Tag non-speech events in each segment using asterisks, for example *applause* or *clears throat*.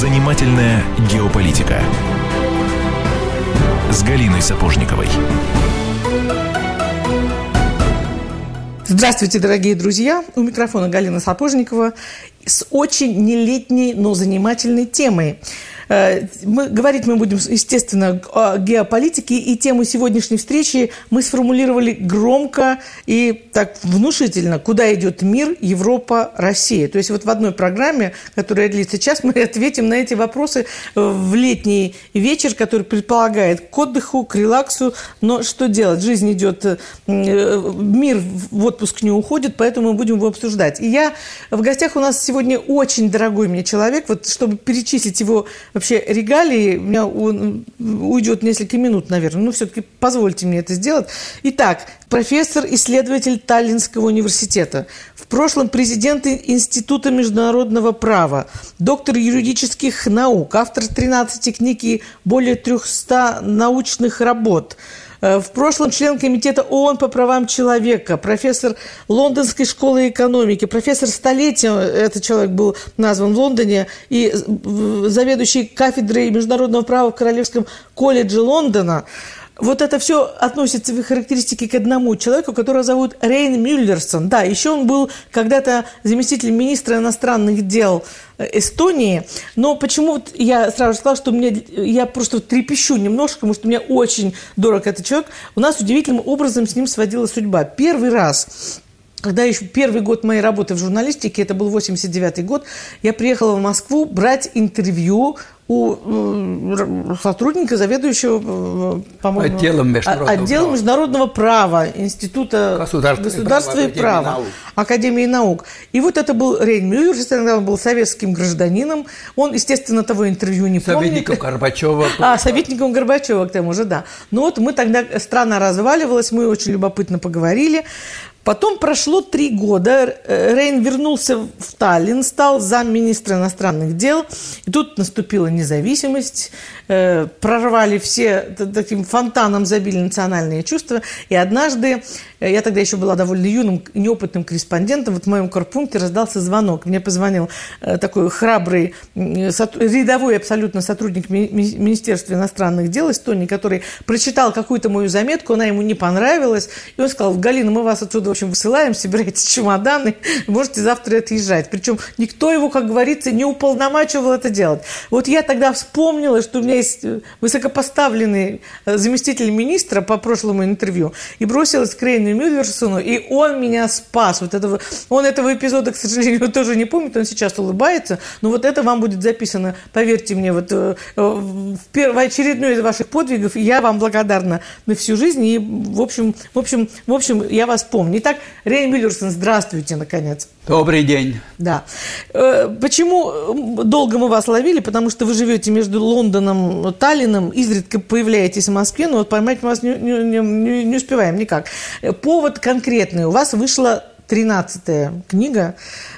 Занимательная геополитика с Галиной Сапожниковой. Здравствуйте, дорогие друзья! У микрофона Галина Сапожникова с очень нелетней, но занимательной темой – мы, говорить мы будем, естественно, о геополитике, и тему сегодняшней встречи мы сформулировали громко и так внушительно, куда идет мир, Европа, Россия. То есть вот в одной программе, которая длится час, мы *laughs* ответим на эти вопросы в летний вечер, который предполагает к отдыху, к релаксу, но что делать? Жизнь идет, э, мир в отпуск не уходит, поэтому мы будем его обсуждать. И я, в гостях у нас сегодня очень дорогой мне человек, вот чтобы перечислить его вообще регалии, у меня уйдет несколько минут, наверное, но все-таки позвольте мне это сделать. Итак, профессор, исследователь Таллинского университета, в прошлом президент Института международного права, доктор юридических наук, автор 13 книг и более 300 научных работ – в прошлом член Комитета ООН по правам человека, профессор Лондонской школы экономики, профессор столетия, этот человек был назван в Лондоне, и заведующий кафедрой международного права в Королевском колледже Лондона. Вот это все относится в характеристике к одному человеку, которого зовут Рейн Мюллерсон. Да, еще он был когда-то заместителем министра иностранных дел э, Эстонии. Но почему вот я сразу сказала, что мне, я просто трепещу немножко, потому что мне очень дорог этот человек. У нас удивительным образом с ним сводила судьба. Первый раз когда еще первый год моей работы в журналистике, это был 89 год, я приехала в Москву брать интервью у сотрудника, заведующего, э, по-моему, отделом международного, отделом права. международного права Института государства и права, Академии, Академии наук. И вот это был Рейн Мюллер, тогда он был советским гражданином. Он, естественно, того интервью не помнит. Советником Горбачева. *laughs* А, советником Горбачева, к тому же, да. Но вот мы тогда, страна разваливалась, мы очень любопытно поговорили. Потом прошло три года, Рейн вернулся в Таллин, стал замминистра иностранных дел, и тут наступила независимость, э, прорвали все, таким фонтаном забили национальные чувства, и однажды, э, я тогда еще была довольно юным, неопытным корреспондентом, вот в моем корпункте раздался звонок, мне позвонил э, такой храбрый, рядовой абсолютно сотрудник Министерства иностранных дел Эстонии, который прочитал какую-то мою заметку, она ему не понравилась, и он сказал, Галина, мы вас отсюда общем, высылаем, собирайте чемоданы, можете завтра отъезжать. Причем никто его, как говорится, не уполномачивал это делать. Вот я тогда вспомнила, что у меня есть высокопоставленный э, заместитель министра по прошлому интервью, и бросилась к Рейну Мюллерсону, и он меня спас. Вот этого, он этого эпизода, к сожалению, *laughs* тоже не помнит, он сейчас улыбается, но вот это вам будет записано, поверьте мне, вот э, в, в очередной из ваших подвигов, и я вам благодарна на всю жизнь, и, в общем, в общем, в общем, я вас помню. Итак, Рейн Миллерсон, здравствуйте, наконец. Добрый день. Да. Э, почему долго мы вас ловили? Потому что вы живете между Лондоном и Таллином, изредка появляетесь в Москве, но вот поймать вас не, не, не, не успеваем никак. Повод конкретный. У вас вышла 13 книга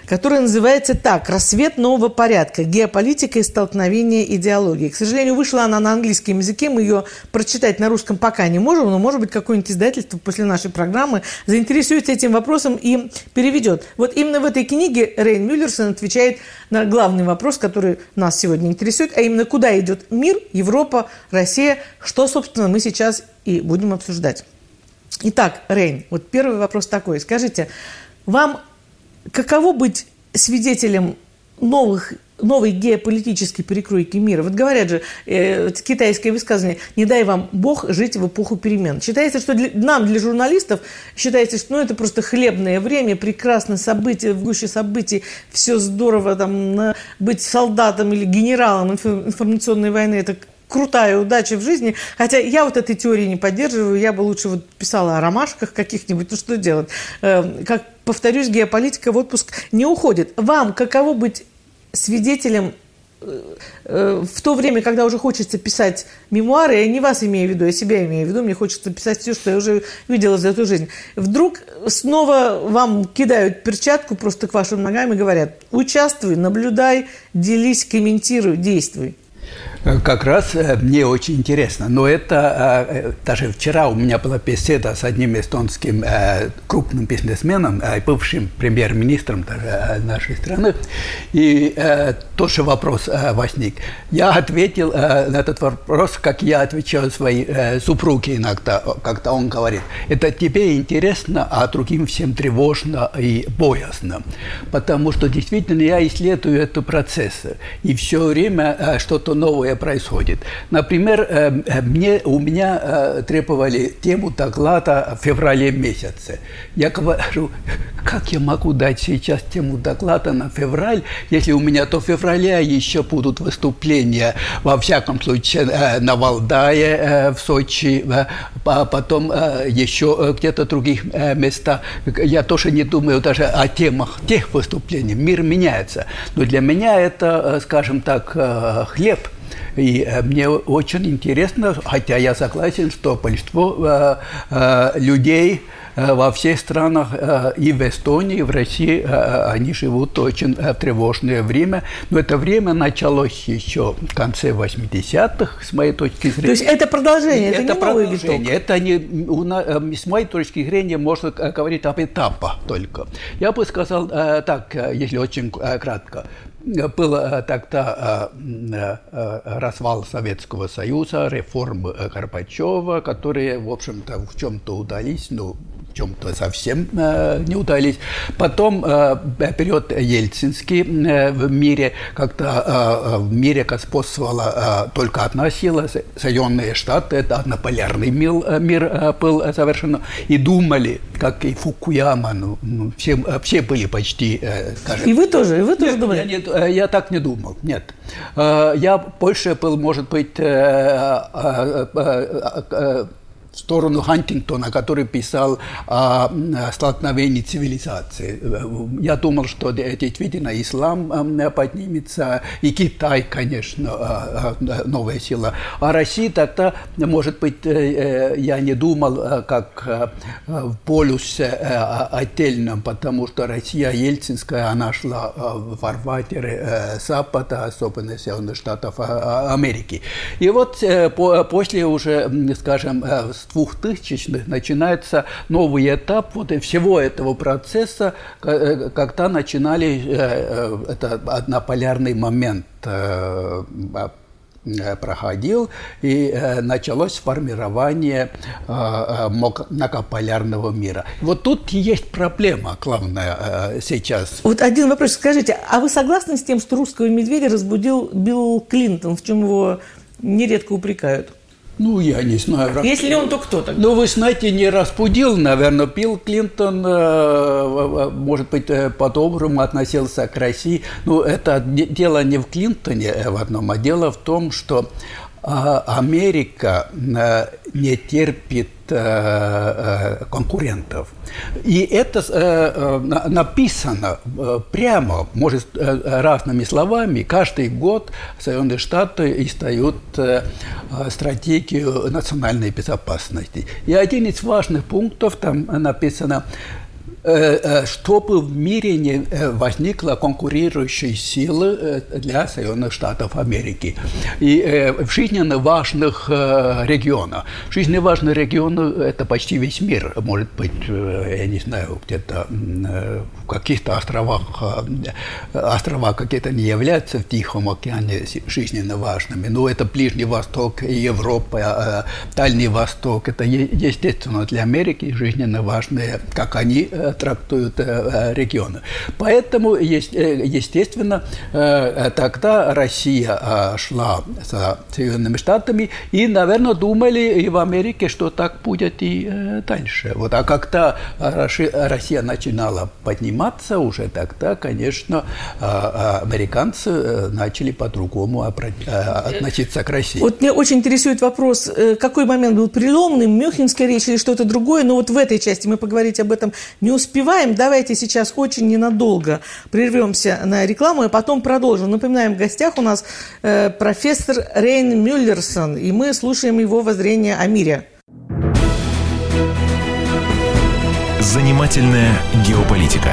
которая называется так «Рассвет нового порядка. Геополитика и столкновение идеологии». К сожалению, вышла она на английском языке, мы ее прочитать на русском пока не можем, но, может быть, какое-нибудь издательство после нашей программы заинтересуется этим вопросом и переведет. Вот именно в этой книге Рейн Мюллерсон отвечает на главный вопрос, который нас сегодня интересует, а именно куда идет мир, Европа, Россия, что, собственно, мы сейчас и будем обсуждать. Итак, Рейн, вот первый вопрос такой. Скажите, вам каково быть свидетелем новых новой геополитической перекройки мира. Вот говорят же, э, китайское высказывание, не дай вам Бог жить в эпоху перемен. Считается, что для, нам, для журналистов, считается, что ну, это просто хлебное время, прекрасное событие, в гуще событий, все здорово, там, на, быть солдатом или генералом информационной войны, это крутая удача в жизни. Хотя я вот этой теории не поддерживаю. Я бы лучше вот писала о ромашках каких-нибудь. Ну что делать? Э, как повторюсь, геополитика в отпуск не уходит. Вам каково быть свидетелем э, э, в то время, когда уже хочется писать мемуары, я не вас имею в виду, я себя имею в виду, мне хочется писать все, что я уже видела за эту жизнь. Вдруг снова вам кидают перчатку просто к вашим ногам и говорят, участвуй, наблюдай, делись, комментируй, действуй. Как раз мне очень интересно. Но это даже вчера у меня была беседа с одним эстонским крупным бизнесменом, бывшим премьер-министром нашей страны. И тот же вопрос возник. Я ответил на этот вопрос, как я отвечаю своей супруге иногда, когда он говорит, это тебе интересно, а другим всем тревожно и боязно. Потому что действительно я исследую этот процесс, и все время что-то новое происходит. Например, мне, у меня требовали тему доклада в феврале месяце. Я говорю, как я могу дать сейчас тему доклада на февраль, если у меня до февраля еще будут выступления, во всяком случае, на Валдае в Сочи, а потом еще где-то других местах. Я тоже не думаю даже о темах тех выступлений. Мир меняется. Но для меня это, скажем так, хлеб – и мне очень интересно, хотя я согласен, что большинство э, э, людей Э, во всех странах, э, и в Эстонии, и в России, э, они живут очень тревожное время. Но это время началось еще в конце 80-х, с моей точки зрения. То есть это продолжение, это, это не продолжение. Новый это не, с моей точки зрения, можно говорить об этапах только. Я бы сказал так, если очень кратко был тогда развал Советского Союза, реформы Горбачева, которые, в общем-то, в чем-то удались, ну, чем-то совсем э, не удались. Потом э, период ельцинский э, в мире, когда в мире господствовала только одна сила, Соединенные Штаты, это однополярный мир, был совершенно, и думали, как и Фукуяма, ну, ну все, все были почти, скажем... И вы тоже, и вы тоже думали? Я, нет, я так не думал, нет. Я больше был, может быть, в сторону Хантингтона, который писал о столкновении цивилизации. Я думал, что действительно ислам поднимется, и Китай, конечно, новая сила. А Россия тогда, может быть, э, э, я не думал, э, как в полюсе отдельном, потому что Россия ельцинская, она шла в фарватере Запада, особенно Соединенных Штатов Америки. И вот после уже, скажем, с 2000-х начинается новый этап вот всего этого процесса, э, когда начинали, э, э, это однополярный момент проходил, и началось формирование многополярного мира. Вот тут есть проблема главная сейчас. Вот один вопрос. Скажите, а вы согласны с тем, что русского медведя разбудил Билл Клинтон, в чем его нередко упрекают? Ну, я не знаю. Если он, то кто тогда? Ну, вы знаете, не распудил, наверное. Билл Клинтон, э, может быть, э, по-доброму относился к России. Но это дело не в Клинтоне э, в одном, а дело в том, что а Америка не терпит конкурентов. И это написано прямо, может, разными словами. Каждый год Соединенные Штаты издают стратегию национальной безопасности. И один из важных пунктов там написано – Э, э, чтобы в мире не э, возникла конкурирующей силы для Соединенных Штатов Америки. И в жизненно важных регионах. Жизненно важные регионы – это почти весь мир. Может быть, я не знаю, где-то в каких-то островах, острова какие-то не являются в Тихом океане жизненно важными. Но это Ближний Восток, Европа, Дальний Восток. Это, естественно, для Америки жизненно важные, как они трактуют э, э, регионы. Поэтому, э, естественно, тогда Россия шла с Соединенными Штатами и, наверное, думали и в Америке, что так будет и дальше. Вот, а когда Россия начинала подниматься, уже тогда, конечно, американцы начали по-другому относиться к России. Вот меня очень интересует вопрос, какой момент был переломным, Мюнхенская речь или что-то другое, но вот в этой части мы поговорить об этом не успели успеваем. Давайте сейчас очень ненадолго прервемся на рекламу и потом продолжим. Напоминаем, в гостях у нас э, профессор Рейн Мюллерсон, и мы слушаем его воззрение о мире. Занимательная геополитика.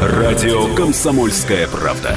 Радио «Комсомольская правда».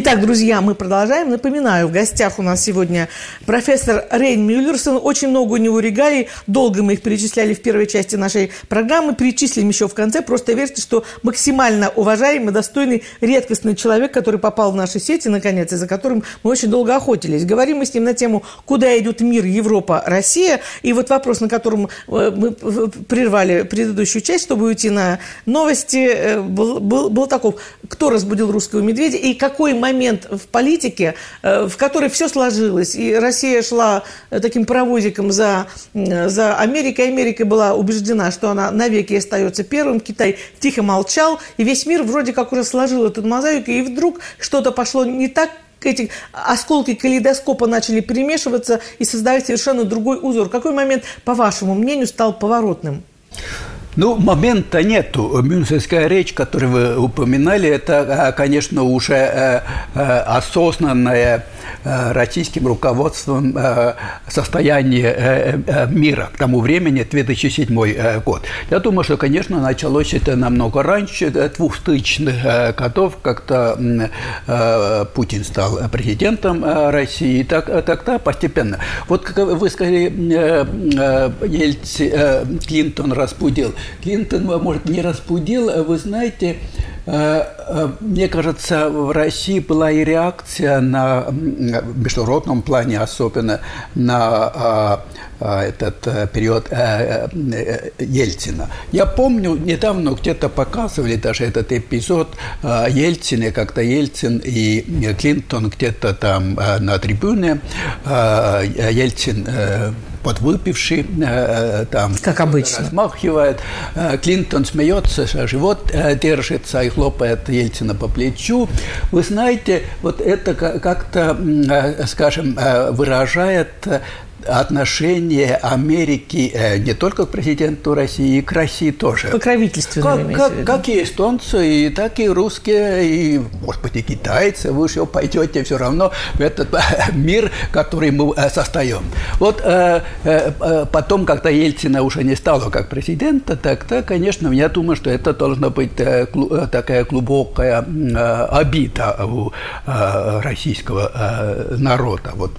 Итак, друзья, мы продолжаем. Напоминаю, в гостях у нас сегодня профессор Рейн Мюллерсон. Очень много у него регалий. Долго мы их перечисляли в первой части нашей программы. Перечислим еще в конце. Просто верьте, что максимально уважаемый, достойный, редкостный человек, который попал в наши сети, наконец, и за которым мы очень долго охотились. Говорим мы с ним на тему «Куда идет мир, Европа, Россия?» И вот вопрос, на котором э, мы прервали предыдущую часть, чтобы уйти на новости, э, был, был, был таков. Кто разбудил русского медведя и какой момент в политике, э, в которой все сложилось, и Россия шла э, таким паровозиком за, за Америкой. Америка была убеждена, что она навеки остается первым. Китай тихо молчал, и весь мир вроде как уже сложил эту мозаику, и вдруг что-то пошло не так, эти осколки калейдоскопа начали перемешиваться и создавать совершенно другой узор. Какой момент, по вашему мнению, стал поворотным? Ну, момента нету. Мюнхенская речь, которую вы упоминали, это, конечно, уже э, э, осознанная российским руководством э, состояние э, мира к тому времени, 2007 год. Я думаю, что, конечно, началось это намного раньше, 2000-х годов, когда Путин стал президентом России, и так, тогда постепенно. Вот как вы сказали, Ельцин, Клинтон разбудил. Клинтон, может, не разбудил, вы знаете, Э, э, мне кажется, в России была и реакция на в международном плане, особенно на э, этот период Ельцина. Я помню, недавно где-то показывали даже этот эпизод Ельцина, когда Ельцин и Клинтон где-то там на трибуне. Ельцин подвыпивший, э, там, как обычно, размахивает. Э, Клинтон смеется, живот э, держится и хлопает Ельцина по плечу. Вы знаете, вот это как-то, скажем, выражает отношение Америки э, не только к президенту России, и к России тоже. Покровительственное. Как, как, как и эстонцы, и так и русские, и, может быть, и китайцы. Вы еще пойдете все равно в этот э, *laughs* мир, который мы э, создаем. Вот потом, когда Ельцина уже не стало как президента, тогда, конечно, я думаю, что это должна быть такая глубокая обида у российского народа. Вот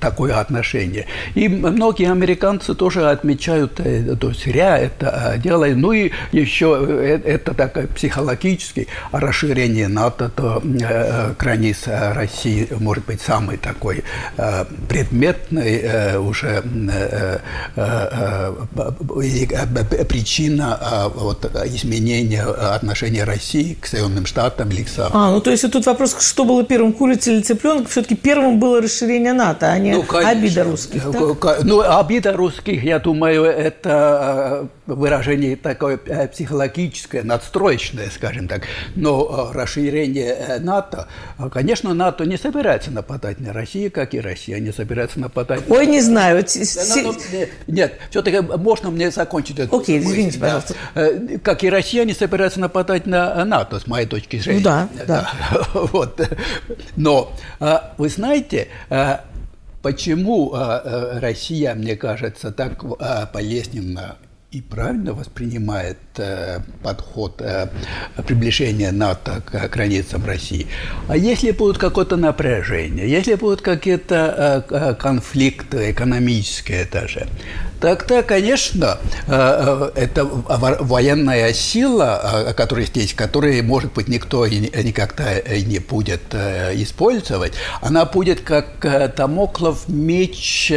такое отношение. И многие американцы тоже отмечают, э, то есть зря это э, делают. Ну и еще э, это такое психологическое расширение НАТО до границ России, может быть, самый такой предметный уже причина вот, изменения отношения России к Соединенным Штатам или к США. А, ну то есть тут вопрос, что было первым, курица или цыпленок? Все-таки первым было расширение НАТО, а не ну, обида русских. Ну, обида русских, я думаю, это э, выражение такое э, психологическое, надстроечное, скажем так. Но э, расширение НАТО, конечно, НАТО не собирается нападать на Россию, как и Россия не собирается нападать. Ой, не знаю. Нет, все-таки можно мне закончить это? Окей, извините, пожалуйста. Как и Россия не собирается нападать на НАТО, с моей точки зрения. Ну да, да. *laughs* Вот. Но вы знаете, Почему а, а, Россия, мне кажется, так а, болезненно и правильно воспринимает э, подход э, приближения НАТО к границам России. А если будут какое-то напряжение, если будут какие-то э, конфликты экономические даже, Так-то, конечно, э, э, это военная сила, э, которая здесь, которую, может быть, никто никогда не будет использовать, она будет как Тамоклов меч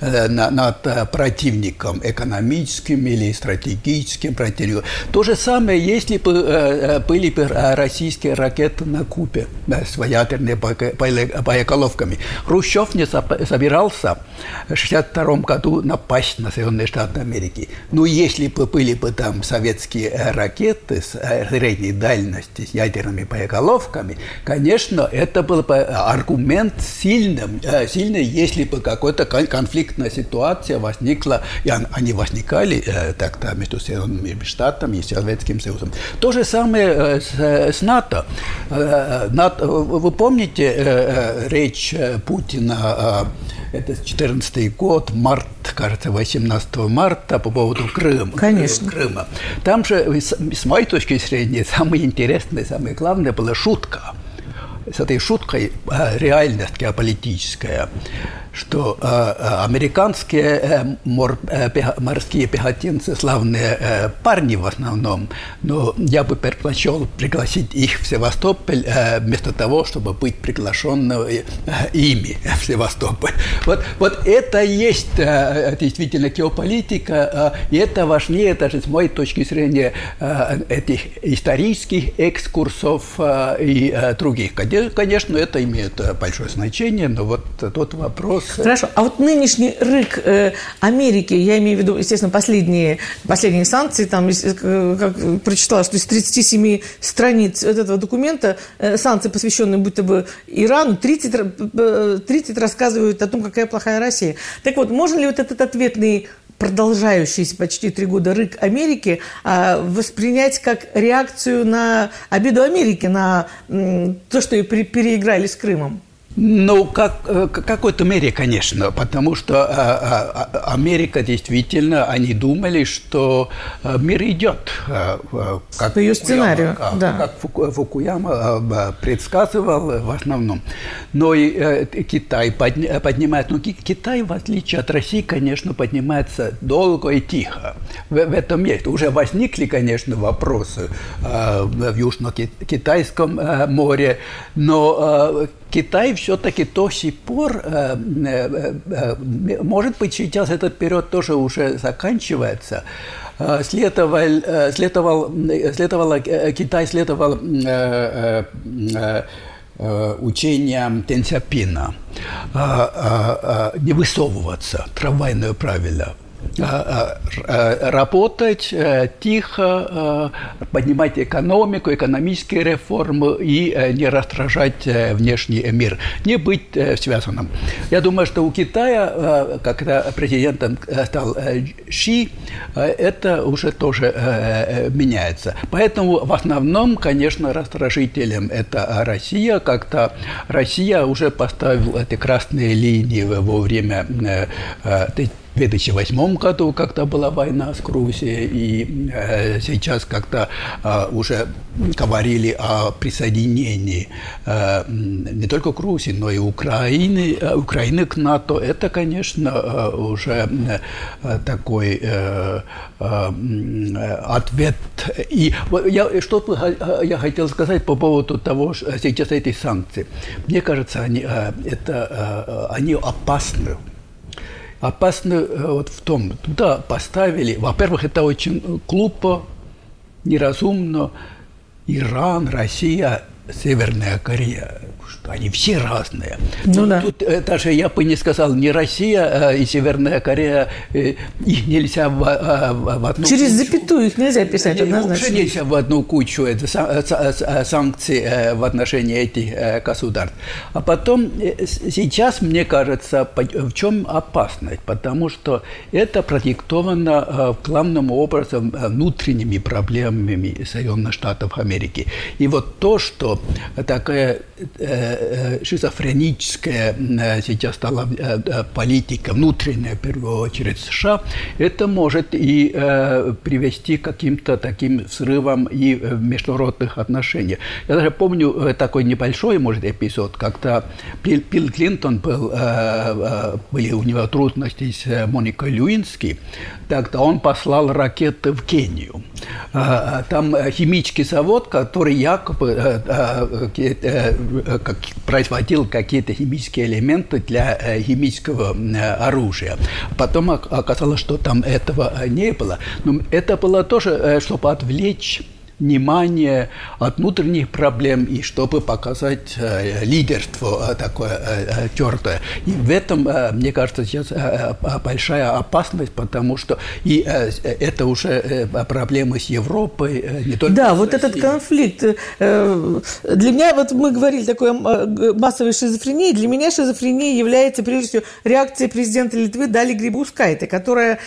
над противником, экономическим или стратегическим противником. То же самое, если бы были бы российские ракеты на Кубе с ядерными боеголовками. Хрущев не собирался в 1962 году напасть на Соединенные Штаты Америки. Но если бы были бы там советские э, ракеты с э, средней дальности, с ядерными боеголовками, конечно, это был бы аргумент сильным, э, сильный, если бы какая-то конфликтная ситуация возникла, и они возникали тогда между Соединенными Штатами и Советским Союзом. То же самое с, с НАТО. НАТО. Вы помните речь Путина это 14 год, март, кажется, 18 марта по поводу Крыма. Конечно. Крыма. Там же, с моей точки зрения, *laughs* самое интересное, самое главное была шутка. С этой шуткой а, реальность геополитическая что э, э, американские э, мор, э, морские пехотинцы славные э, парни в основном, но я бы предпочел пригласить их в Севастополь э, вместо того, чтобы быть приглашенным э, ими в Севастополь. Вот, вот это есть э, действительно геополитика, э, и это важнее даже с моей точки зрения э, этих исторических экскурсов э, и э, других. Конечно, это имеет э, большое значение, но вот тот вопрос, Хорошо. А вот нынешний рык э, Америки, я имею в виду, естественно, последние, последние санкции, там, э, как прочитала, что из 37 страниц этого документа э, санкции, посвященные будто бы Ирану, 30, 30 э, рассказывают о том, какая плохая Россия. Так вот, можно ли вот этот ответный продолжающийся почти три года рык Америки а, воспринять как реакцию на обиду Америки, на то, что ее переиграли с Крымом? Ну, как, э, в какой-то мере, конечно, потому что а, а, Америка действительно, они думали, что э, мир идет. Э, как По ее сценарию, Фукуяма, да. Как Фукуяма предсказывал в основном. Но и Китай поднимает, ну, Китай, в отличие от России, конечно, поднимается долго и тихо. В, в этом есть. Уже возникли, конечно, вопросы в Южно-Китайском море, но Китай все-таки до сих пор, э, э, э, может быть, сейчас этот период тоже уже заканчивается, следовал, следовал, следовал, Китай следовал учениям Тенсяпина не высовываться, трамвайное правило – работать э, тихо, э, поднимать экономику, экономические реформы и э, не раздражать внешний мир, не быть связанным. Я думаю, что у Китая, когда президентом стал Ши, это уже тоже меняется. Поэтому в основном, конечно, раздражителем это Россия, как-то Россия уже поставила эти красные линии во время 2008 году, когда была война с Грузией, и э, сейчас, когда э, уже говорили о присоединении э, не только Грузии, но и Украины, Украины к НАТО, это, конечно, уже такой ответ. И я, что я хотел сказать по поводу того, что сейчас эти санкции. Мне кажется, они, это, они опасны опасно э, вот в том, туда поставили, во-первых, это очень глупо, неразумно, Иран, Россия, Северная Корея они все разные. Ну, да. Тут э, даже я бы не сказал, не Россия э, и Северная Корея, э, их нельзя в, в одну Через кучу. запятую их нельзя писать однозначно. Вообще нельзя в одну кучу это, санкции в отношении этих государств. А потом, сейчас, мне кажется, в чем опасность? Потому что это продиктовано главным образом внутренними проблемами Соединенных Штатов Америки. И вот то, что что такая э, шизофреническая сейчас стала политика внутренняя, в первую очередь, США, это может и привести к каким-то таким взрывам и в международных отношениях. Я даже помню такой небольшой, может, эпизод, когда Билл, Билл Клинтон был, были у него трудности с Моникой Льюински, тогда он послал ракеты в Кению. Там химический завод, который якобы производил какие-то химические элементы для химического оружия. Потом оказалось, что там этого не было. Но это было тоже, чтобы отвлечь внимание от внутренних проблем и чтобы показать э, лидерство э, такое э, э, твердое. И в этом, э, мне кажется, сейчас большая опасность, потому что и это уже проблемы с Европой, не только Да, вот этот конфликт. Для меня, вот мы говорили такой э, массовой шизофрении, для меня шизофрения является, прежде всего, реакцией президента Литвы Дали Грибускайте, которая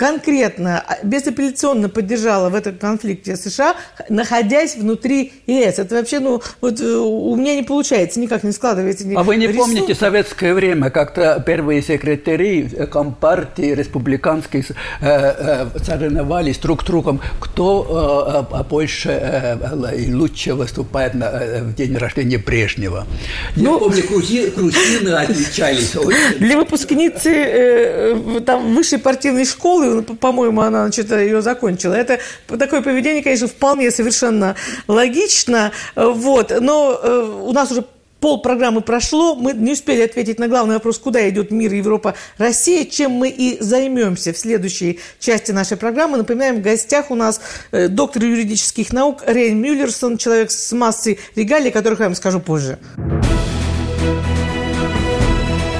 конкретно, а, безапелляционно поддержала в этом конфликте США, находясь внутри ЕС. Это вообще, ну, вот э, у меня не получается, никак не складывается. А вы не рисунок. помните советское время, как-то первые секретари Компартии республиканские э, э, соревновались друг с другом, кто э, э, больше э, и лучше выступает на, э, в день рождения Брежнева. Я Ну- помню, грузи- грузины отличались *laughs* очень. Для выпускницы э, э, там, высшей партийной школы, по-моему, она значит, ее закончила. Это такое поведение, конечно, вполне совершенно логично. Э, Вот. Но э, у нас уже Пол программы прошло, мы не успели ответить на главный вопрос, куда идет мир, Европа, Россия, чем мы и займемся в следующей части нашей программы. Напоминаем, в гостях у нас э, доктор юридических наук Рейн Мюллерсон, человек с массой регалий, о которых я вам скажу позже.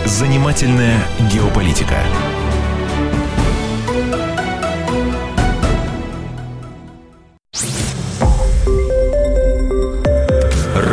Занимательная геополитика.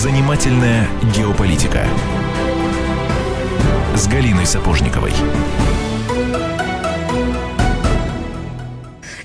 Занимательная геополитика с Галиной Сапожниковой.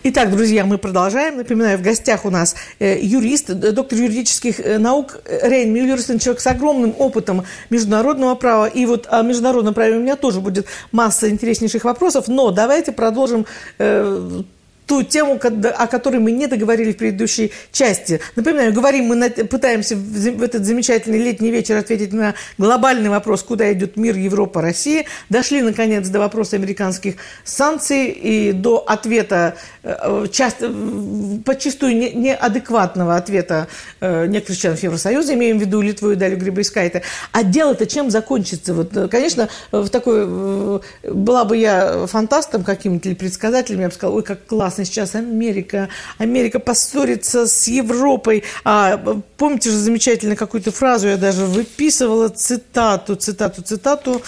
Итак, друзья, мы продолжаем. Напоминаю, в гостях у нас э, юрист, доктор юридических э, наук Рейн Мюллерсон, человек с огромным опытом международного права. И вот о международном праве у меня тоже будет масса интереснейших вопросов. Но давайте продолжим э, ту тему, о которой мы не договорили в предыдущей части. Напоминаю, говорим мы, пытаемся в этот замечательный летний вечер ответить на глобальный вопрос, куда идет мир, Европа, Россия. Дошли, наконец, до вопроса американских санкций и до ответа, э, часто, э, подчастую не- неадекватного ответа э, некоторых членов Евросоюза, имеем в виду Литву и Далю Грибайскайте. А дело-то чем закончится? Вот, э, конечно, э, в такой, э, была бы я фантастом каким-то или предсказателем, я бы сказала, ой, как классно сейчас Америка, Америка поссорится с Европой. А, помните же замечательно какую-то фразу, я даже выписывала цитату, цитату, цитату.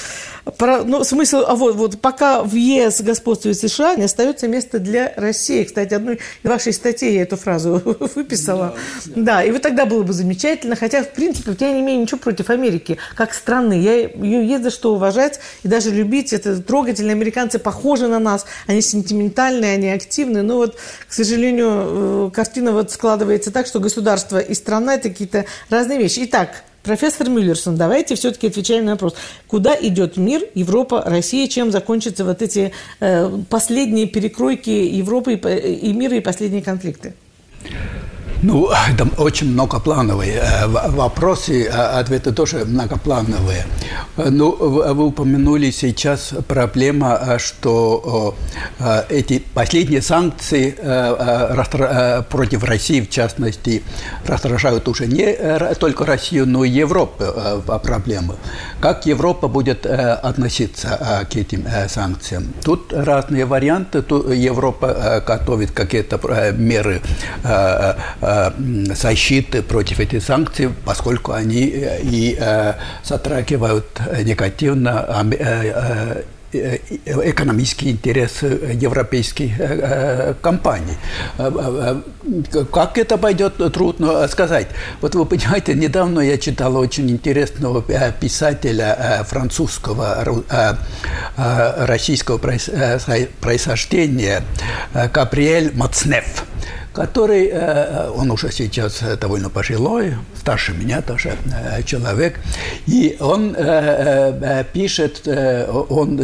Про, ну, смысл, а вот, вот пока в ЕС господствует США, не остается места для России. Кстати, одной из вашей статей я эту фразу *laughs* выписала. Да, и вот тогда было бы замечательно. Хотя, в принципе, я не имею ничего против Америки как страны. Я ее есть за что уважать и даже любить. Это трогательные американцы похожи на нас. Они сентиментальные, они активные. Но вот, к сожалению, э, картина вот складывается так, что государство и страна – это какие-то разные вещи. Итак, Профессор Мюллерсон, давайте все-таки отвечаем на вопрос. Куда идет мир, Европа, Россия? Чем закончатся вот эти э, последние перекройки Европы и, по- и мира и последние конфликты? Ну, там очень многоплановые э, вопросы, а ответы тоже многоплановые. Ну, вы упомянули сейчас проблема, э, что э, эти последние санкции против России, в частности, раздражают уже не только Россию, но и Европу проблемы. Как Европа будет относиться к этим санкциям? Тут разные варианты. Тут Европа готовит какие-то меры защиты против этих санкций, поскольку они э, и э, затрагивают негативно экономические интересы европейских компаний. Как это пойдет, трудно сказать. Вот вы понимаете, недавно я читал очень интересного писателя французского, российского происхождения Каприэль Мацнеф который, э, э, он уже сейчас довольно пожилой, старше меня тоже э, человек, и он пишет, он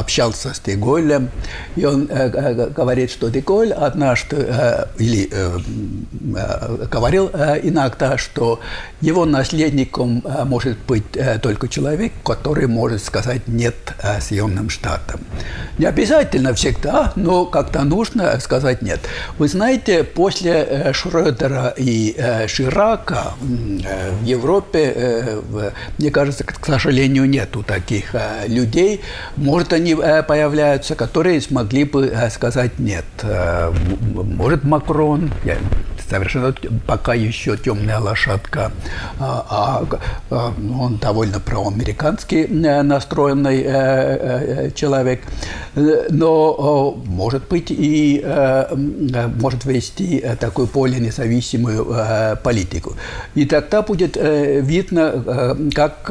общался с Деголем, и он говорит, что Деголь однажды, или говорил иногда, что его наследником может быть только человек, который может сказать «нет» Съемным Штатам. Не обязательно всегда, но как-то нужно сказать «нет». Вы знаете, после э, Шрёдера и э, Ширака э, в Европе, мне кажется, к сожалению, нету таких людей. Может, они появляются, которые смогли бы сказать «нет». Может, Макрон, совершенно пока еще темная лошадка, а, он довольно проамериканский настроенный человек, но может быть и может вести вести э, такую более независимую э, политику. И тогда будет э, видно, как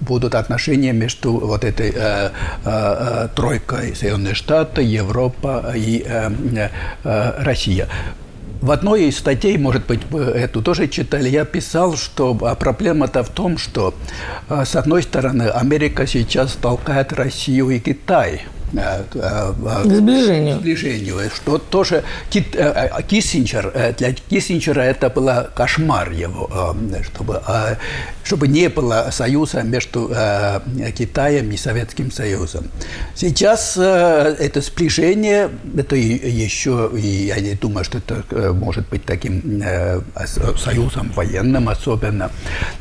будут отношения между вот этой тройкой Соединенные Штаты, Европа и Россия. В одной из статей, может быть, вы эту тоже читали, я писал, что проблема-то в том, что, с одной стороны, Америка сейчас толкает Россию и Китай – к сближению. К сближению. Что тоже э, Киссинджер, для Киссинджера это было кошмар его, чтобы, чтобы не было союза между Китаем и Советским Союзом. Сейчас это сближение, это еще, и я не думаю, что это может быть таким союзом военным особенно,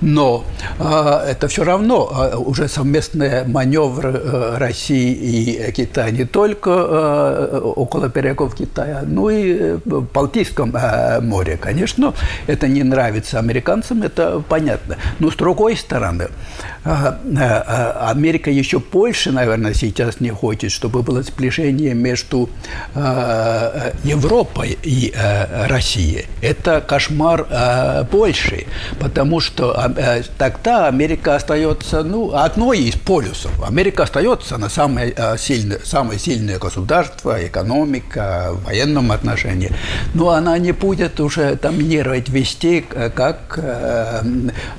но это все равно уже совместные маневры России и Китая не только э, около берегов Китая, но и в Балтийском э, море. Конечно, это не нравится американцам, это понятно. Но с другой стороны, Америка еще больше, наверное, сейчас не хочет, чтобы было сближение между Европой и Россией. Это кошмар больше, потому что тогда Америка остается ну, одной из полюсов. Америка остается на самой сильной сильное, самое сильное государство, экономика, в военном отношении. Но она не будет уже доминировать везде, как э,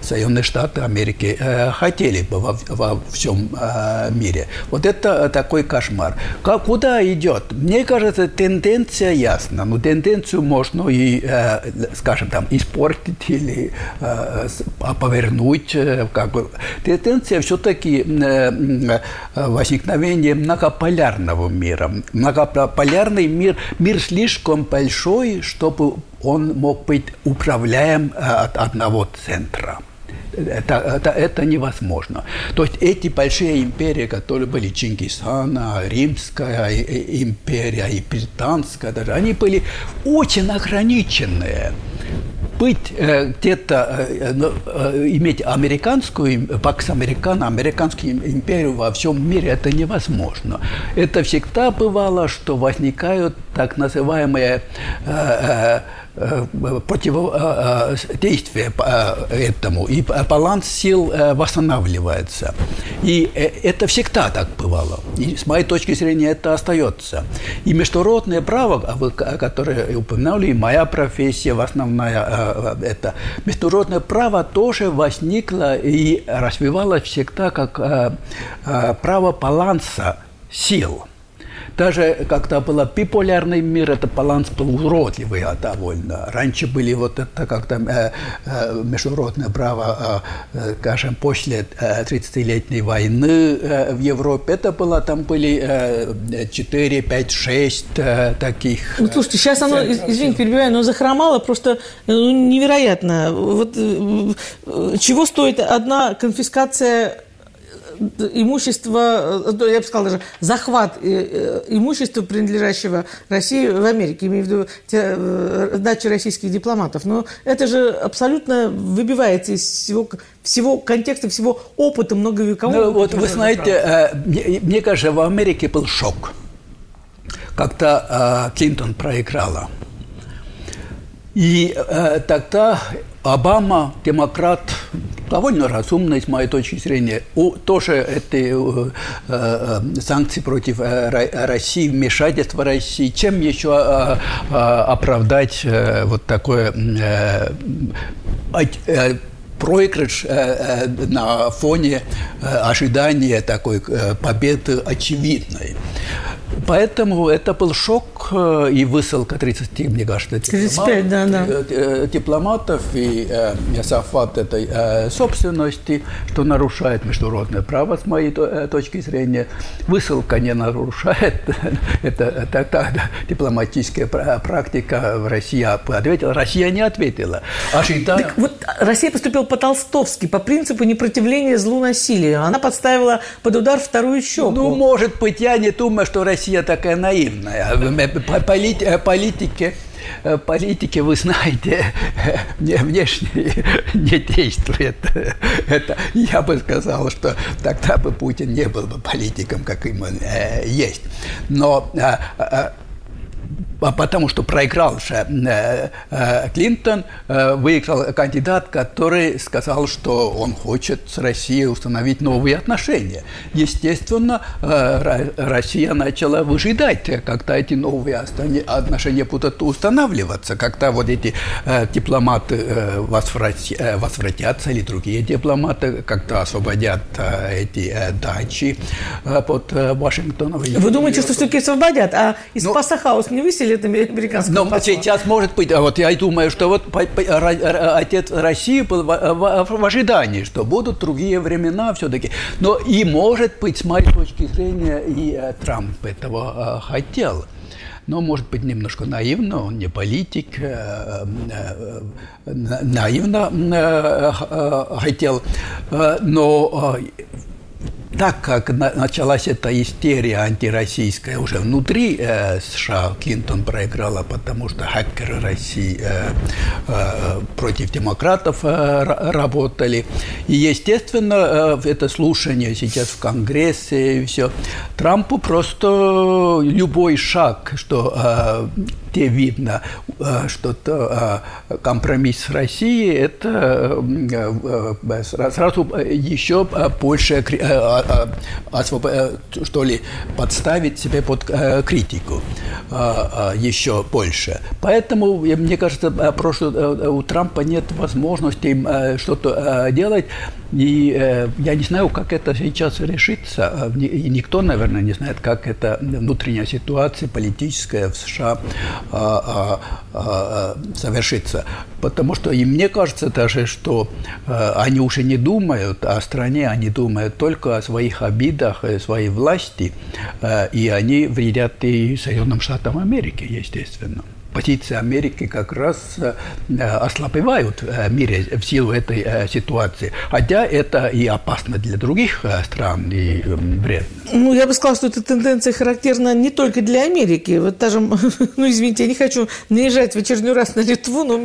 Соединенные Штаты Америки э, хотели бы во, во всем э, мире. Вот это такой кошмар. Как, куда идет? Мне кажется, тенденция ясна. Но тенденцию можно и, скажем, там, испортить или повернуть. Как бы. Тенденция все-таки возникновение много многополярного мира. Многополярный мир, мир слишком большой, чтобы он мог быть управляем э, от одного центра. Это, это, это невозможно. То есть эти большие империи, которые были Чингисхана, Римская империя и Британская даже, они были очень ограниченные быть э, где-то, э, ну, э, иметь американскую, пакс американо, американскую империю во всем мире, это невозможно. Это всегда бывало, что возникают так называемые противодействие этому, и баланс сил э, восстанавливается. И э, это всегда так бывало. И с моей точки зрения это остается. И международное право, которое упоминали, и моя профессия в основная, это международное право тоже возникло и развивалось всегда как право баланса сил – даже когда был биполярный мир, это баланс был уродливый а довольно. Раньше были вот это как-то э, э, международное право, э, скажем, после 30-летней войны в Европе, это было, там были 4, 5, 6 таких. Ну, слушайте, сейчас оно, извините, перебиваю, но захромало просто ну, невероятно. Вот чего стоит одна конфискация имущество, э, я бы сказала даже захват э, э, имущества, принадлежащего России в Америке, имею в виду дачи российских дипломатов. Но это же абсолютно выбивается из всего, всего контекста, всего опыта многовекового. Ну, вот вы знаете, мне, мне кажется, в Америке был шок, когда Клинтон проиграла. И э, тогда Обама, демократ, довольно разумный, с моей точки зрения, у, тоже эти э, э, санкции против э, России, вмешательство России, чем еще э, э, оправдать э, вот такое э, э, проигрыш э, э, на фоне э, ожидания такой э, победы очевидной. Поэтому это был шок э, и высылка 30, мне кажется, 35, да, да. Э, э, дипломатов и э, захват этой э, собственности, что нарушает международное право, с моей точки зрения. Высылка не нарушает. *laughs* это, это дипломатическая практика в России ответила. Россия не ответила. Ожидая... Так вот Россия поступила по-толстовски, по принципу непротивления злу насилию. Она подставила под удар вторую щеку. Ну, может быть, я не думаю, что Россия Россия такая наивная. Полит, э, политики э, политики, вы знаете, *laughs* внешне *laughs* не действует. Это я бы сказал, что тогда бы Путин не был бы политиком, как им э, есть. Но потому что проиграл же э, э, Клинтон, э, выиграл кандидат, который сказал, что он хочет с Россией установить новые отношения. Естественно, Россия начала выжидать, когда эти новые отношения будут устанавливаться, когда вот эти дипломаты возвратятся или другие дипломаты, когда освободят эти дачи под Вашингтоном. Вы думаете, что все-таки освободят, а из ну, Пасахаус не выселят? Лет американского Но посла. сейчас может быть, а вот я думаю, что вот отец России был в, ожидании, что будут другие времена все-таки. Но и может быть, с моей точки зрения, и э, Трамп этого э, хотел но, может быть, немножко наивно, он не политик, наивно хотел, но так как началась эта истерия антироссийская уже внутри э, США, Клинтон проиграла, потому что хакеры России э, э, против демократов э, работали. И, естественно, э, это слушание сейчас в Конгрессе и все. Трампу просто любой шаг, что э, где видно э, что-то э, компромисс с Россией, это э, сразу еще больше что ли подставить себя под критику еще больше. Поэтому мне кажется, у Трампа нет возможности что-то делать. И э, я не знаю, как это сейчас решится. И никто, наверное, не знает, как эта внутренняя ситуация политическая в США а, а, а, совершится. Потому что и мне кажется даже, что э, они уже не думают о стране, они думают только о своих обидах, о своей власти, э, и они вредят и Соединенным Штатам Америки, естественно позиции Америки как раз э, ослабевают в мире в силу этой э, ситуации. Хотя это и опасно для других э, стран, и вредно. Ну, я бы сказала, что эта тенденция характерна не только для Америки. Вот даже, *laughs* ну, извините, я не хочу наезжать в очередной раз на Литву, но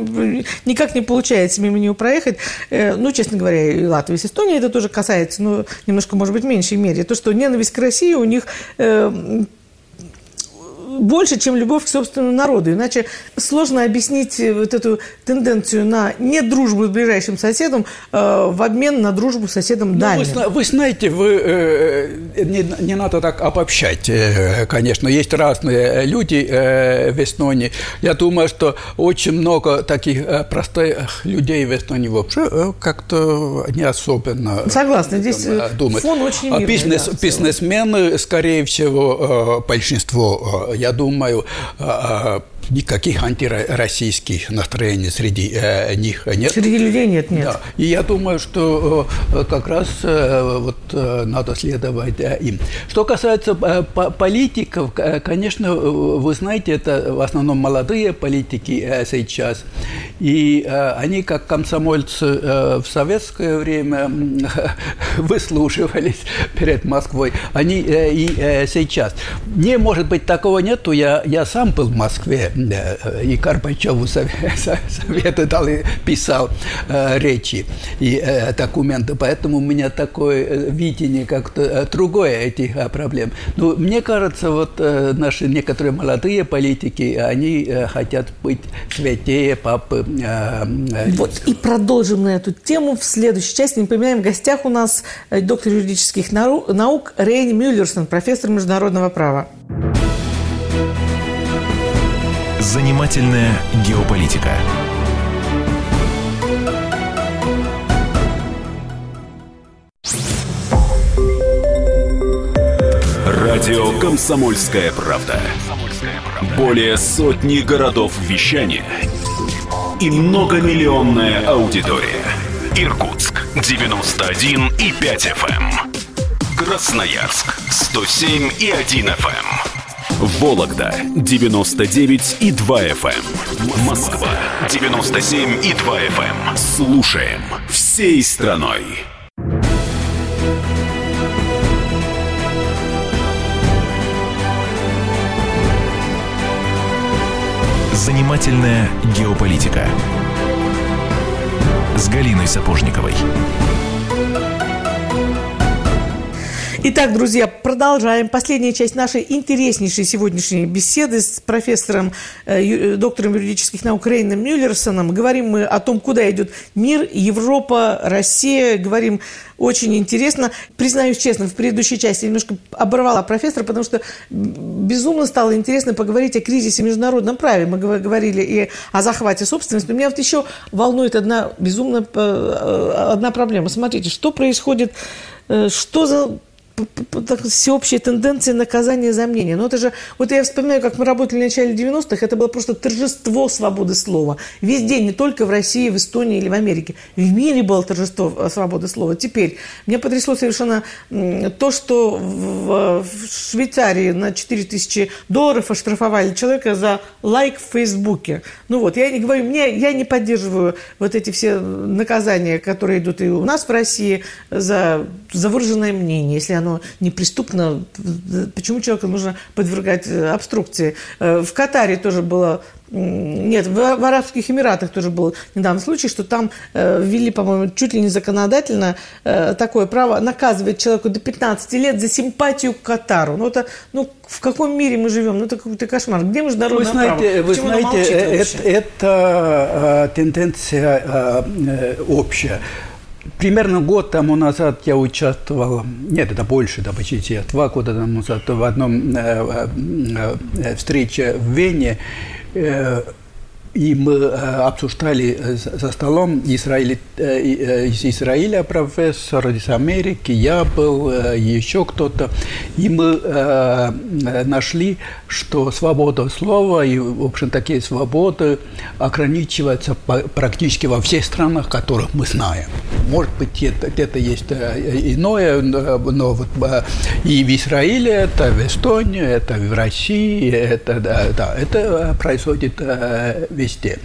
никак не получается мимо нее проехать. Ну, честно говоря, и Латвии, и Эстонии это тоже касается, но немножко, может быть, в меньшей мере. То, что ненависть к России у них больше, чем любовь к собственному народу. Иначе сложно объяснить вот эту тенденцию на недружбу с ближайшим соседом э, в обмен на дружбу с соседом дальним. Ну, вы, вы знаете, вы, э, не, не надо так обобщать, э, конечно. Есть разные люди э, в Эстонии. Я думаю, что очень много таких э, простых людей в Эстонии вообще э, как-то не особенно Согласна, здесь э, думают. фон очень мирный, а бизнес, да, бизнесмены, скорее всего, э, большинство, э, я думаю, никаких антироссийских настроений среди э, них нет. Среди людей нет, нет. Да. И я думаю, что э, как раз э, вот э, надо следовать э, им. Что касается э, политиков, конечно, вы знаете, это в основном молодые политики э, сейчас, и э, они как комсомольцы э, в советское время э, *laughs* выслушивались перед Москвой, они э, и э, сейчас. Не может быть такого нету. Я я сам был в Москве и Карпачеву советы дал и писал э, речи и э, документы. Поэтому у меня такое э, видение как-то другое этих проблем. Но мне кажется, вот наши некоторые молодые политики, они хотят быть святее папы. Вот и продолжим на эту тему в следующей части. Напоминаем, в гостях у нас доктор юридических наук Рейн Мюллерсон, профессор международного права. Занимательная геополитика. Радио Комсомольская правда". Более сотни городов вещания и многомиллионная аудитория. Иркутск 91 и 5 FM. Эм. Красноярск 107 и 1 FM. Вологда 99 и 2 FM. Эм. Москва 97 и 2 FM. Эм. Слушаем всей страной. Занимательная геополитика с Галиной Сапожниковой. Итак, друзья, продолжаем. Последняя часть нашей интереснейшей сегодняшней беседы с профессором, э, доктором юридических наук Рейном Мюллерсоном. Говорим мы о том, куда идет мир, Европа, Россия. Говорим очень интересно. Признаюсь честно, в предыдущей части немножко оборвала профессора, потому что безумно стало интересно поговорить о кризисе в международном праве. Мы говорили и о захвате собственности. Меня вот еще волнует одна безумно э, э, одна проблема. Смотрите, что происходит, э, что за всеобщая тенденция наказания за мнение. Но это же, вот я вспоминаю, как мы работали в начале 90-х, это было просто торжество свободы слова. Везде, не только в России, в Эстонии или в Америке. В мире было торжество э, свободы слова. Теперь, меня потрясло совершенно то, что в, Швейцарии на 4000 долларов оштрафовали человека за лайк в Фейсбуке. Ну вот, я не говорю, мне, я не поддерживаю вот эти все наказания, которые идут и у нас в России за, за выраженное мнение, если оно неприступно, почему человека нужно подвергать э, обструкции? Э, в Катаре тоже было нет, в, в Арабских Эмиратах тоже был недавно случай, что там э, ввели, по-моему, чуть ли не законодательно э, такое право наказывать человеку до 15 лет за симпатию к Катару. Ну, это, ну, в каком мире мы живем? Ну, это какой-то кошмар. Где международное вы знаете, право? Вы знаете, это, это э, тенденция э, общая. Примерно год тому назад я участвовал, нет, это больше, да, почти два года тому назад в одном э, э, э встрече в Вене. Э, и мы э, обсуждали э, за столом э, из Израиля профессор, из Америки, я был, еще кто-то. И мы нашли, что свобода слова и, в общем, такие свободы ограничиваются практически во всех странах, которых мы знаем. Может быть, где-то есть иное, но вот и в Израиле, это в Эстонии, это в России, это, да, это происходит везде.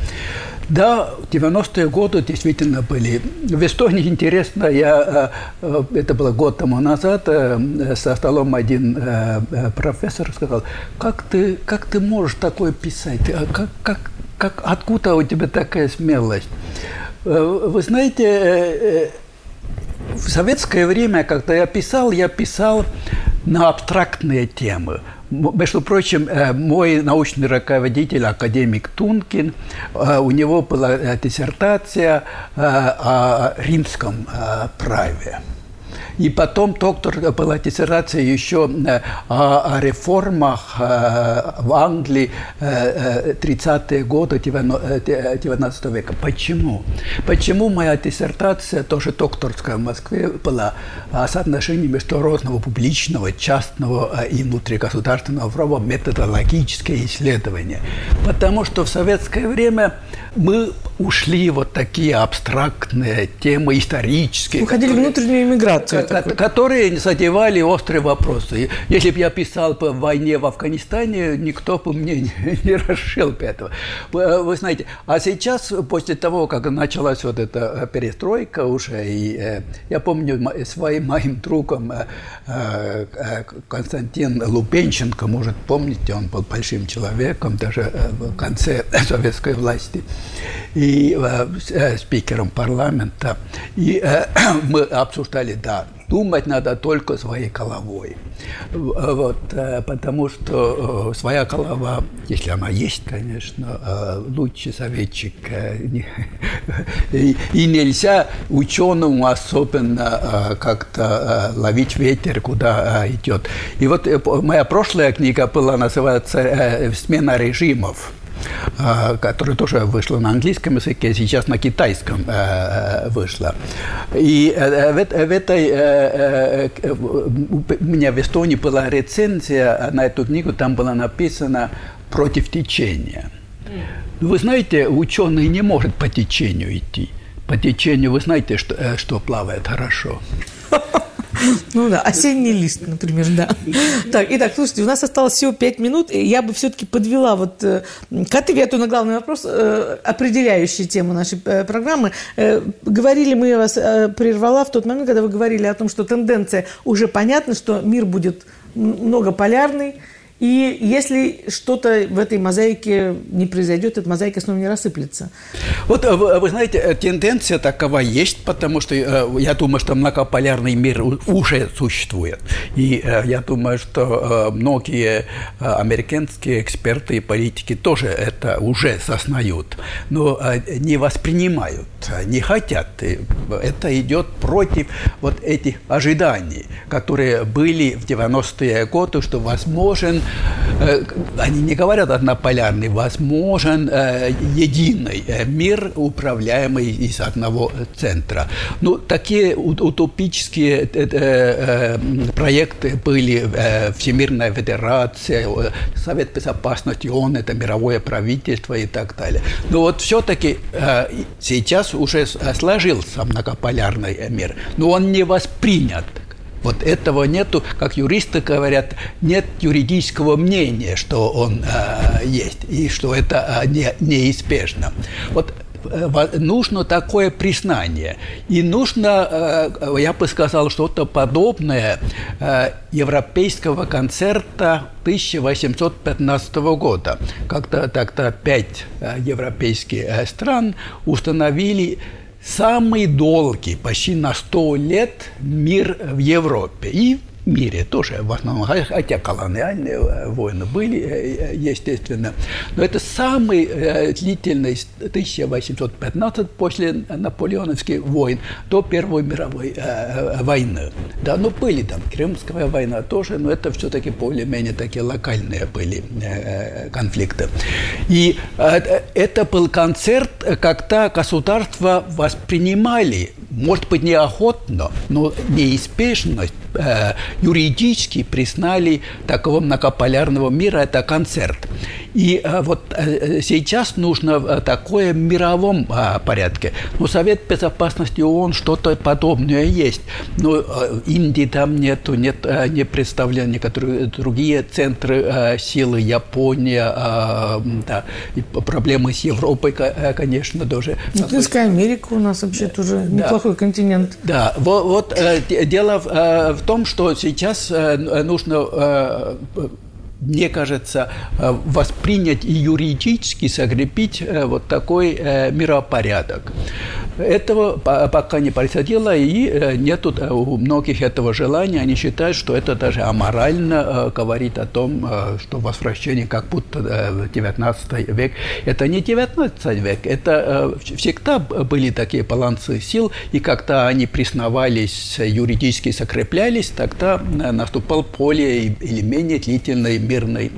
Да, 90-е годы действительно были. В Эстонии интересно, я, э, э, это было год тому назад, э, со столом один профессор сказал, как ты, как ты можешь такое писать? Как, как, как, откуда у тебя такая смелость? Вы знаете, в советское время, когда я писал, я писал на абстрактные темы. Между прочим, мой научный руководитель, академик Тункин, у него была диссертация о римском праве. И потом доктор была диссертация еще э, о, реформах э, в Англии 30-е э, годы 19 века. Почему? Почему моя диссертация, тоже докторская в Москве, была о соотношении международного публичного, частного и внутригосударственного права методологическое исследование? Потому что в советское время мы ушли вот такие абстрактные темы исторические. Уходили которые, внутреннюю иммиграцию. Которые задевали острые вопросы. Если бы я писал по войне в Афганистане, никто бы мне не, *laughs* не расшил бы этого. Вы, вы знаете, а сейчас, после того, как началась вот эта перестройка уже, и э, я помню своим моим другом э, э, Константин Лупенченко, может, помните, он был большим человеком даже в конце *laughs* советской власти и э, спикером парламента. И э, *clears throat* мы обсуждали, да, думать надо только своей головой. Вот, э, потому что э, своя голова, если она есть, конечно, э, лучший советчик. *laughs* И нельзя ученому особенно как-то ловить ветер, куда идет. И вот моя прошлая книга была, называется «Смена режимов». А, которая тоже вышла на английском языке, сейчас на китайском э, э, вышла. И э, в, в этой у меня в Эстонии была рецензия на эту книгу, там было написано «Против течения». Вы знаете, ученый не может по течению идти. По течению вы знаете, что, что плавает хорошо. *laughs* Ну да, осенний лист, например, да. Так, итак, слушайте, у нас осталось всего пять минут, и я бы все-таки подвела вот э, к ответу на главный вопрос, э, определяющий тему нашей э, программы. Говорили мы, вас прервала в тот момент, когда вы говорили о том, что тенденция уже понятна, что мир будет многополярный, и если что-то в этой мозаике не произойдет, эта мозаика снова не рассыплется. Вот э, вы, вы знаете, э, тенденция такова есть, потому что э, я думаю, что многополярный мир уже существует. И я думаю, что многие американские эксперты и политики тоже это уже сознают, но не воспринимают, не хотят. Это идет против вот этих ожиданий, которые были в 90-е годы, что возможен они не говорят однополярный, возможен э, единый э, мир, управляемый из одного центра. Ну, такие утопические проекты были Всемирная Федерация, Совет Безопасности ООН, это мировое правительство и так далее. Но вот все-таки сейчас уже сложился многополярный мир, но он не воспринят вот этого нету, как юристы говорят, нет юридического мнения, что он э, есть и что это э, не, неизбежно. Вот э, нужно такое признание. И нужно, э, я бы сказал, что-то подобное э, европейского концерта 1815 года, когда тогда пять европейских стран установили самый долгий, почти на 100 лет, мир в Европе. И мире тоже в основном, хотя колониальные э, войны были, э, э, естественно. Но это самый длительный 1815 после наполеоновских войн до Первой мировой войны. Да, ну были там Крымская война тоже, но это все-таки более-менее такие локальные были конфликты. И это был концерт, когда государства воспринимали, может быть, неохотно, но неизбежность юридически признали такого многополярного мира, это концерт. И э, вот э, сейчас нужно в такое мировом а, порядке. Но Совет Безопасности ООН что-то подобное есть. Но э, Индии там нету, нет не представлены некоторые другие центры силы, Япония, да, и проблемы с Европой, конечно, тоже. Латинская Америка у нас вообще тоже да. неплохой континент. Да, вот, вот дело в том, что сейчас нужно мне кажется, э, воспринять и юридически закрепить э, вот такой э, миропорядок. этого пока не происходило, и нет у многих этого желания. Они считают, что это даже аморально говорит о том, что возвращение как будто в 19 век. Это не 19 век, это всегда были такие балансы сил, и когда они признавались, юридически закреплялись, тогда наступал более или менее длительный мирный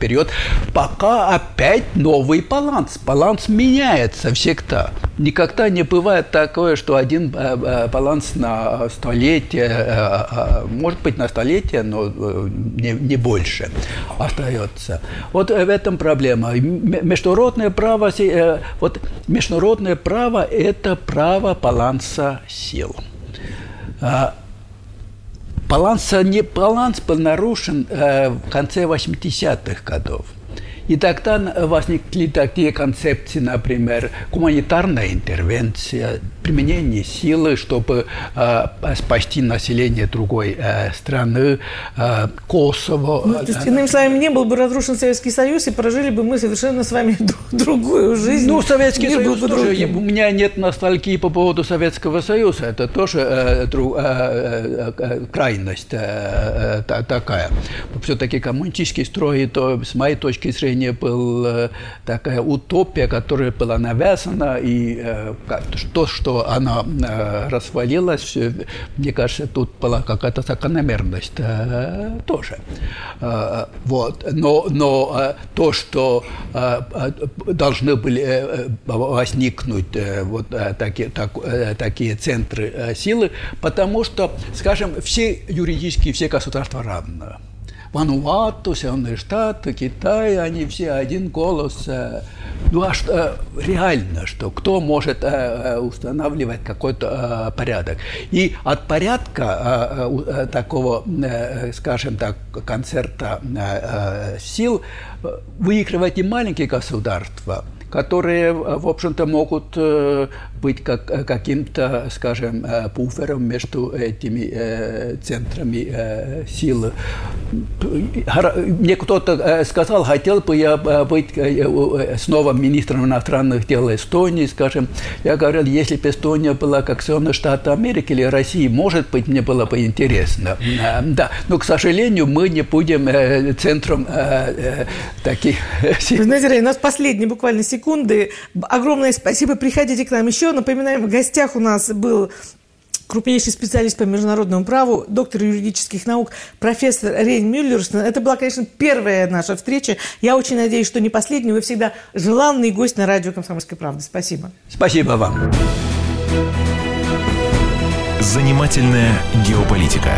период, пока опять новый баланс. Баланс меняется всегда. Никогда не бывает такое, что один э, э, баланс на столетие, э, может быть на столетие, но не, не больше остается. Вот в этом проблема. Международное право, вот международное право – это право баланса сил. Баланс, не, баланс был нарушен в конце 80-х годов. И тогда возникли такие концепции, например, гуманитарная интервенция, применение силы, чтобы э, спасти население другой э, страны, э, Косово. Ну, то есть, иными словами, не был бы разрушен Советский Союз, и прожили бы мы совершенно с вами *laughs* другую жизнь. Ну, Советский Мир Союз тоже, другим. у меня нет ностальгии по поводу Советского Союза, это тоже э, друг, э, э, э, крайность э, э, такая. Все-таки коммунистический строй, то, с моей точки зрения, был э, такая утопия, которая была навязана, и э, то, что она э, развалилась, мне кажется, тут была какая-то закономерность тоже. Вот. Но, но то, что должны были возникнуть вот такие, так, такие центры силы, потому что, скажем, все юридические, все государства равны. Вануату, Соединенные Штаты, Китай, они все один голос ну а что, реально, что кто может э, э, устанавливать какой-то э, порядок? И от порядка такого, скажем так, концерта сил выигрывать и маленькие государства – которые, в общем-то, могут э, быть как, э, каким-то, скажем, э, буфером между этими центрами силы. Мне кто-то сказал, хотел бы я быть снова министром иностранных дел Эстонии, скажем. Я говорил, если бы Эстония была как Соединенные Штаты Америки или России, может быть, мне было бы интересно. Да, но, к сожалению, мы не будем центром таких сил. Знаете, у нас последний буквально секунд секунды. Огромное спасибо. Приходите к нам еще. Напоминаем, в гостях у нас был крупнейший специалист по международному праву, доктор юридических наук, профессор Рейн Мюллерсон. Это была, конечно, первая наша встреча. Я очень надеюсь, что не последняя. Вы всегда желанный гость на радио «Комсомольская правда». Спасибо. Спасибо вам. Занимательная геополитика.